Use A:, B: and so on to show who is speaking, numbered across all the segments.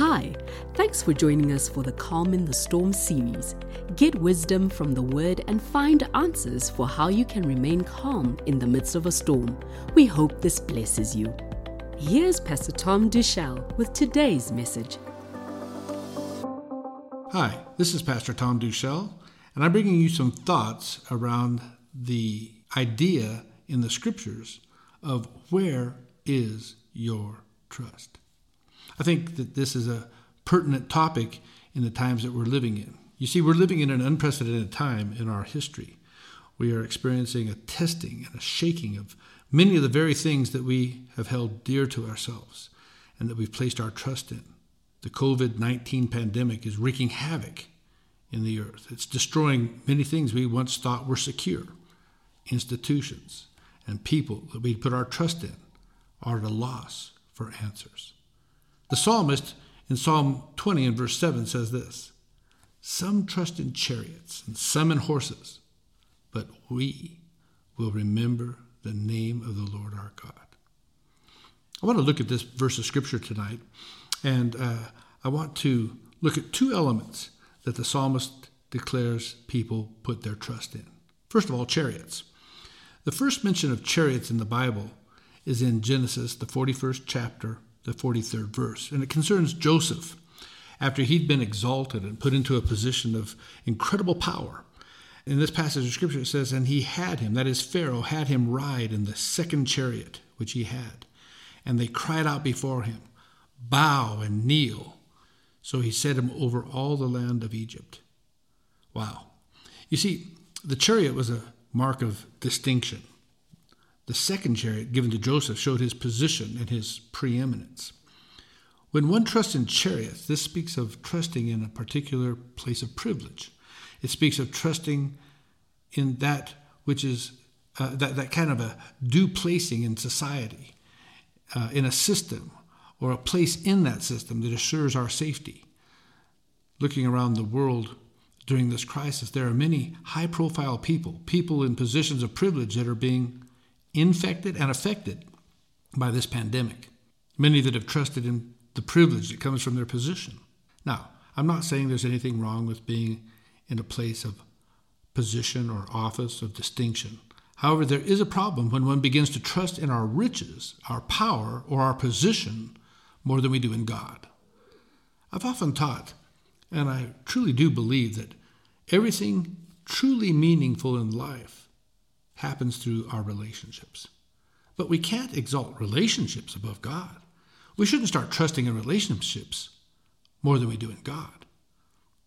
A: Hi, thanks for joining us for the Calm in the Storm series. Get wisdom from the Word and find answers for how you can remain calm in the midst of a storm. We hope this blesses you. Here's Pastor Tom Deuschle with today's message.
B: Hi, this is Pastor Tom Deuschle, and I'm bringing you some thoughts around the idea in the scriptures of where is your trust. I think that this is a pertinent topic in the times that we're living in. You see, we're living in an unprecedented time in our history. We are experiencing a testing and a shaking of many of the very things that we have held dear to ourselves and that we've placed our trust in. The COVID 19 pandemic is wreaking havoc in the earth. It's destroying many things we once thought were secure. Institutions and people that we put our trust in are at a loss for answers. The psalmist in Psalm 20 and verse 7 says this Some trust in chariots and some in horses, but we will remember the name of the Lord our God. I want to look at this verse of scripture tonight, and uh, I want to look at two elements that the psalmist declares people put their trust in. First of all, chariots. The first mention of chariots in the Bible is in Genesis, the 41st chapter, the 43rd verse, and it concerns Joseph after he'd been exalted and put into a position of incredible power. In this passage of scripture, it says, And he had him, that is, Pharaoh had him ride in the second chariot which he had. And they cried out before him, Bow and kneel. So he set him over all the land of Egypt. Wow. You see, the chariot was a mark of distinction. The second chariot given to Joseph showed his position and his preeminence. When one trusts in chariots, this speaks of trusting in a particular place of privilege. It speaks of trusting in that which is uh, that, that kind of a due placing in society, uh, in a system, or a place in that system that assures our safety. Looking around the world during this crisis, there are many high profile people, people in positions of privilege that are being infected and affected by this pandemic. Many that have trusted in the privilege that comes from their position. Now, I'm not saying there's anything wrong with being in a place of position or office of distinction. However, there is a problem when one begins to trust in our riches, our power, or our position more than we do in God. I've often taught, and I truly do believe, that everything truly meaningful in life happens through our relationships. But we can't exalt relationships above God. We shouldn't start trusting in relationships more than we do in God.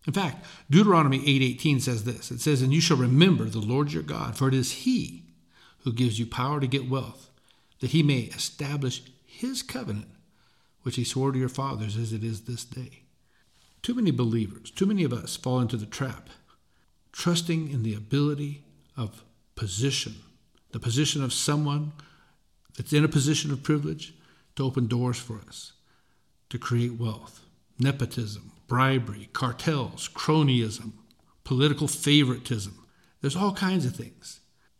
B: In fact, Deuteronomy 8:18 says this. It says, "And you shall remember the Lord your God, for it is he who gives you power to get wealth, that he may establish his covenant which he swore to your fathers as it is this day." Too many believers, too many of us fall into the trap trusting in the ability of position, the position of someone that's in a position of privilege to open doors for us, to create wealth, nepotism, bribery, cartels, cronyism, political favoritism. There's all kinds of things.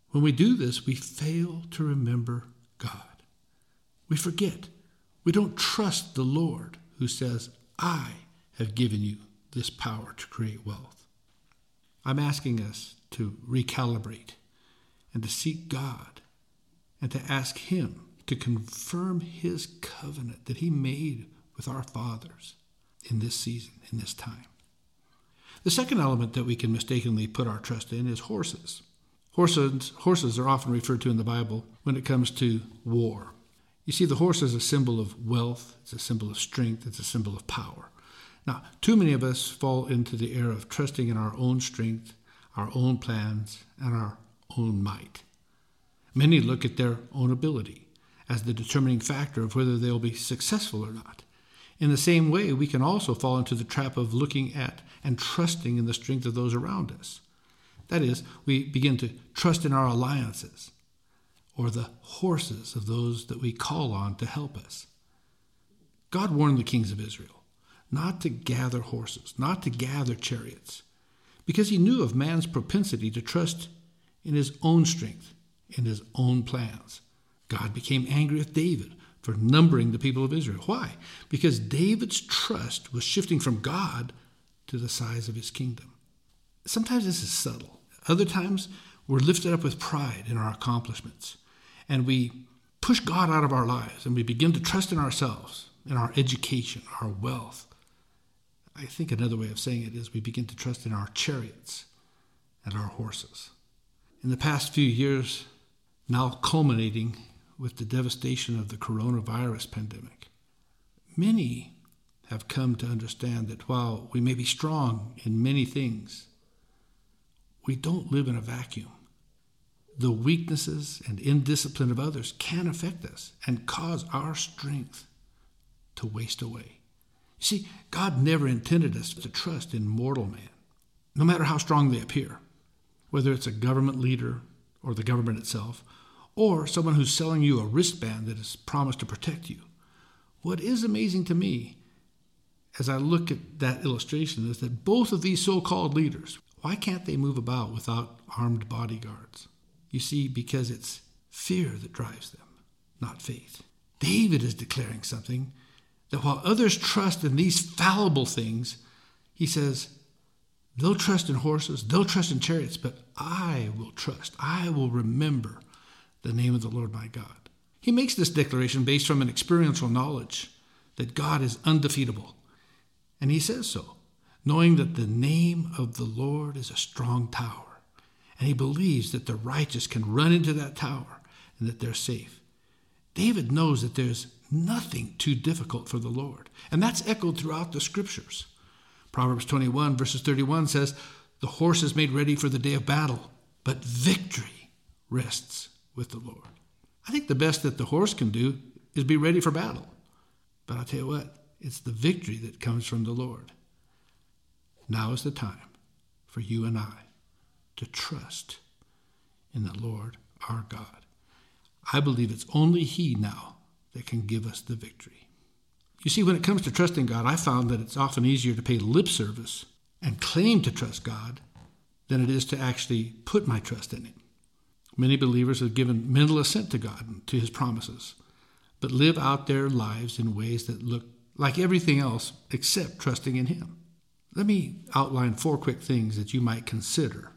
B: When we do this, we fail to remember God. We forget. We don't trust the Lord who says, I have given you this power to create wealth. I'm asking us to recalibrate and to seek God and to ask Him to confirm His covenant that He made with our fathers in this season, in this time. The second element that we can mistakenly put our trust in is horses. Horses, horses are often referred to in the Bible when it comes to war. You see, the horse is a symbol of wealth, it's a symbol of strength, it's a symbol of power. Now, too many of us fall into the error of trusting in our own strength, our own plans, and our own might. Many look at their own ability as the determining factor of whether they'll be successful or not. In the same way, we can also fall into the trap of looking at and trusting in the strength of those around us. That is, we begin to trust in our alliances or the horses of those that we call on to help us. God warned the kings of Israel not to gather horses, not to gather chariots, because he knew of man's propensity to trust in his own strength, in his own plans. God became angry with David, for numbering the people of Israel. Why? Because David's trust was shifting from God to the size of his kingdom. Sometimes this is subtle. Other times we're lifted up with pride in our accomplishments and we push God out of our lives and we begin to trust in ourselves, in our education, our wealth. I think another way of saying it is we begin to trust in our chariots and our horses. In the past few years, now culminating with the devastation of the coronavirus pandemic. Many have come to understand that while we may be strong in many things, we don't live in a vacuum. The weaknesses and indiscipline of others can affect us and cause our strength to waste away. You see, God never intended us to trust in mortal man, no matter how strong they appear, whether it's a government leader or the government itself, or someone who's selling you a wristband that is promised to protect you. What is amazing to me as I look at that illustration is that both of these so called leaders, why can't they move about without armed bodyguards? You see, because it's fear that drives them, not faith. David is declaring something that while others trust in these fallible things, he says, they'll trust in horses, they'll trust in chariots, but I will trust, I will remember the name of the Lord my God. He makes this declaration based from an experiential knowledge that God is undefeatable. And he says so, knowing that the name of the Lord is a strong tower. And he believes that the righteous can run into that tower and that they're safe. David knows that there's nothing too difficult for the Lord. And that's echoed throughout the scriptures. Proverbs 21, verses 31 says, The horse is made ready for the day of battle, but victory rests with the Lord. I think the best that the horse can do is be ready for battle. But I'll tell you what, it's the victory that comes from the Lord. Now is the time for you and I to trust in the Lord our God. I believe it's only He now that can give us the victory. You see, when it comes to trusting God, I found that it's often easier to pay lip service and claim to trust God than it is to actually put my trust in Him. Many believers have given mental assent to God and to his promises, but live out their lives in ways that look like everything else except trusting in him. Let me outline four quick things that you might consider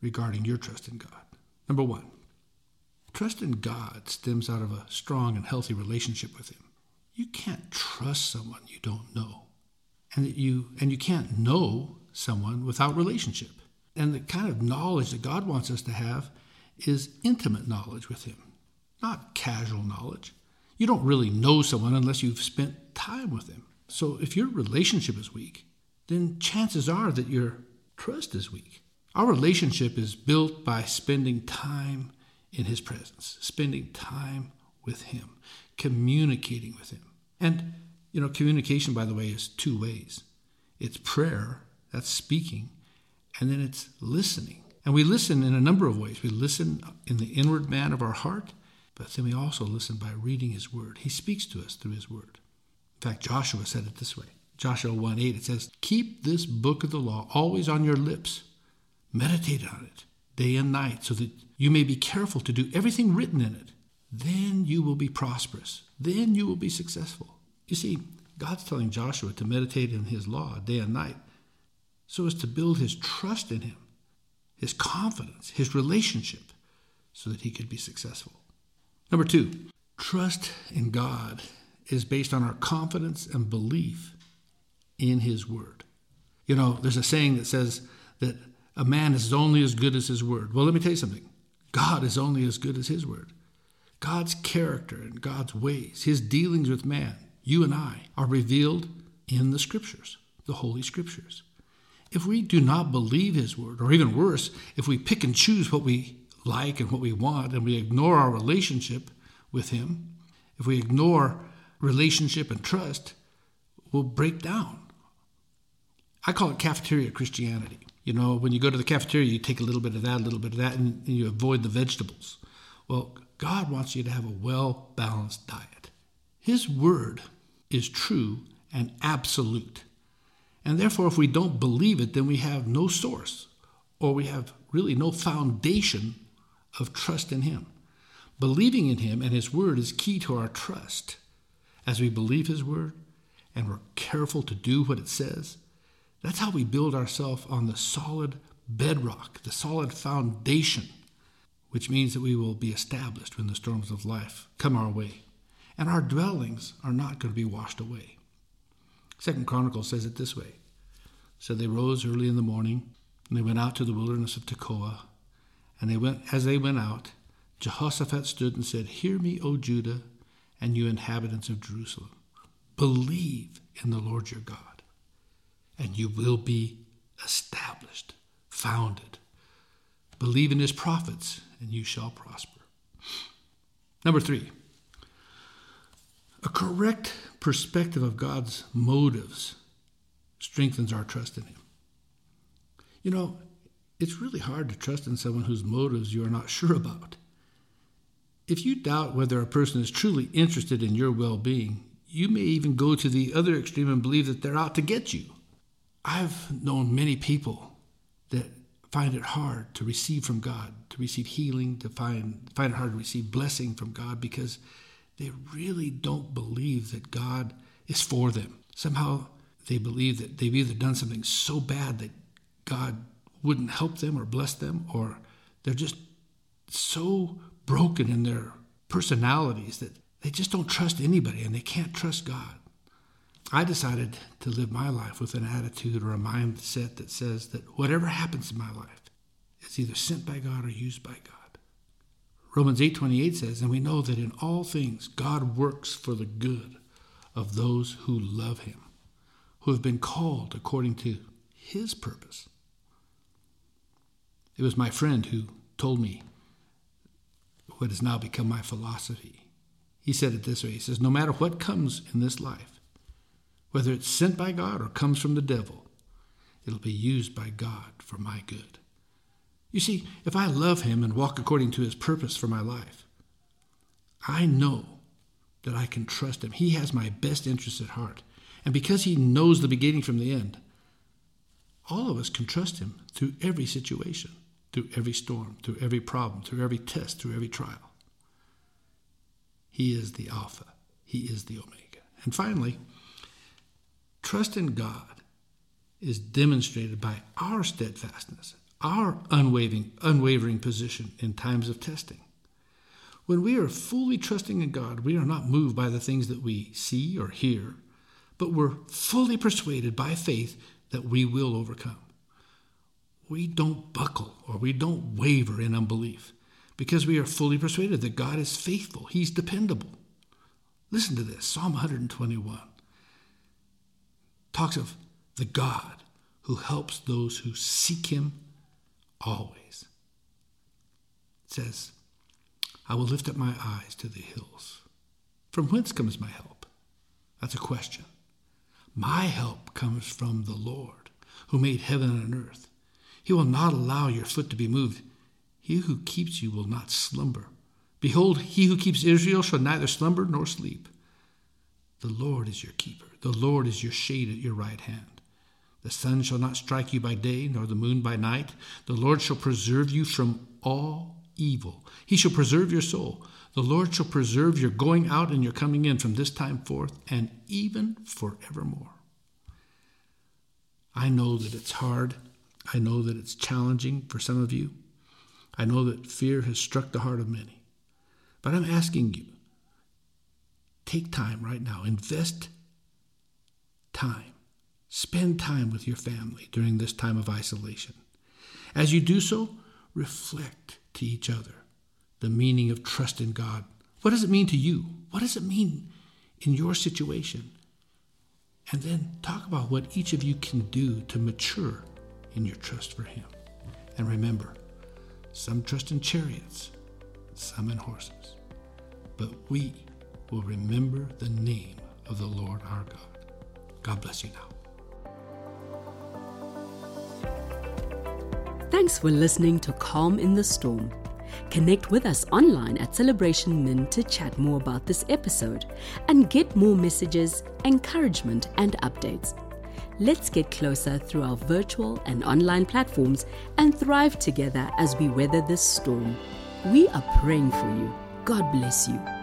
B: regarding your trust in God. Number one, trust in God stems out of a strong and healthy relationship with him. You can't trust someone you don't know. And that you and you can't know someone without relationship. And the kind of knowledge that God wants us to have is intimate knowledge with Him, not casual knowledge. You don't really know someone unless you've spent time with them. So if your relationship is weak, then chances are that your trust is weak. Our relationship is built by spending time in His presence, spending time with Him, communicating with Him. And, you know, communication, by the way, is two ways it's prayer, that's speaking, and then it's listening. And we listen in a number of ways. We listen in the inward man of our heart, but then we also listen by reading his word. He speaks to us through his word. In fact, Joshua said it this way Joshua 1 8, it says, Keep this book of the law always on your lips, meditate on it day and night, so that you may be careful to do everything written in it. Then you will be prosperous. Then you will be successful. You see, God's telling Joshua to meditate in his law day and night so as to build his trust in him his confidence, his relationship, so that he could be successful. Number two, trust in God is based on our confidence and belief in his word. You know, there's a saying that says that a man is only as good as his word. Well, let me tell you something God is only as good as his word. God's character and God's ways, his dealings with man, you and I, are revealed in the scriptures, the Holy Scriptures. If we do not believe His word, or even worse, if we pick and choose what we like and what we want, and we ignore our relationship with Him, if we ignore relationship and trust, we'll break down. I call it cafeteria Christianity. You know, when you go to the cafeteria, you take a little bit of that, a little bit of that, and you avoid the vegetables. Well, God wants you to have a well balanced diet. His word is true and absolute. And therefore, if we don't believe it, then we have no source or we have really no foundation of trust in Him. Believing in Him and His Word is key to our trust. As we believe His Word and we're careful to do what it says, that's how we build ourselves on the solid bedrock, the solid foundation, which means that we will be established when the storms of life come our way. And our dwellings are not going to be washed away. Second Chronicles says it this way. So they rose early in the morning, and they went out to the wilderness of Tekoa. And they went as they went out, Jehoshaphat stood and said, Hear me, O Judah, and you inhabitants of Jerusalem. Believe in the Lord your God, and you will be established, founded. Believe in his prophets, and you shall prosper. Number three, a correct perspective of God's motives strengthens our trust in him. You know, it's really hard to trust in someone whose motives you are not sure about. If you doubt whether a person is truly interested in your well being, you may even go to the other extreme and believe that they're out to get you. I've known many people that find it hard to receive from God, to receive healing, to find, find it hard to receive blessing from God because they really don't believe that God is for them. Somehow they believe that they've either done something so bad that God wouldn't help them or bless them, or they're just so broken in their personalities that they just don't trust anybody and they can't trust God. I decided to live my life with an attitude or a mindset that says that whatever happens in my life is either sent by God or used by God. Romans 8:28 says, "And we know that in all things God works for the good of those who love him, who have been called according to his purpose." It was my friend who told me what has now become my philosophy. He said it this way He says, No matter what comes in this life, whether it's sent by God or comes from the devil, it'll be used by God for my good. You see, if I love Him and walk according to His purpose for my life, I know that I can trust Him. He has my best interests at heart. And because He knows the beginning from the end, all of us can trust Him through every situation through every storm, through every problem, through every test, through every trial. He is the Alpha, He is the Omega. And finally, trust in God is demonstrated by our steadfastness, our unwavering, unwavering position in times of testing. When we are fully trusting in God, we are not moved by the things that we see or hear, but we're fully persuaded by faith that we will overcome we don't buckle or we don't waver in unbelief because we are fully persuaded that God is faithful, He's dependable. Listen to this Psalm 121 talks of the God who helps those who seek Him always. It says, I will lift up my eyes to the hills. From whence comes my help? That's a question. My help comes from the Lord, who made heaven and earth. He will not allow your foot to be moved. He who keeps you will not slumber. Behold, he who keeps Israel shall neither slumber nor sleep. The Lord is your keeper. The Lord is your shade at your right hand. The sun shall not strike you by day, nor the moon by night. The Lord shall preserve you from all evil. He shall preserve your soul. The Lord shall preserve your going out and your coming in from this time forth and even forevermore. I know that it's hard I know that it's challenging for some of you. I know that fear has struck the heart of many. But I'm asking you take time right now, invest time, spend time with your family during this time of isolation. As you do so, reflect to each other the meaning of trust in God. What does it mean to you? What does it mean in your situation? And then talk about what each of you can do to mature in your trust for Him. And remember, some trust in chariots, some in horses, but we will remember the name of the Lord our God. God bless you now.
A: Thanks for listening to Calm in the Storm. Connect with us online at Celebration Min to chat more about this episode and get more messages, encouragement, and updates. Let's get closer through our virtual and online platforms and thrive together as we weather this storm. We are praying for you. God bless you.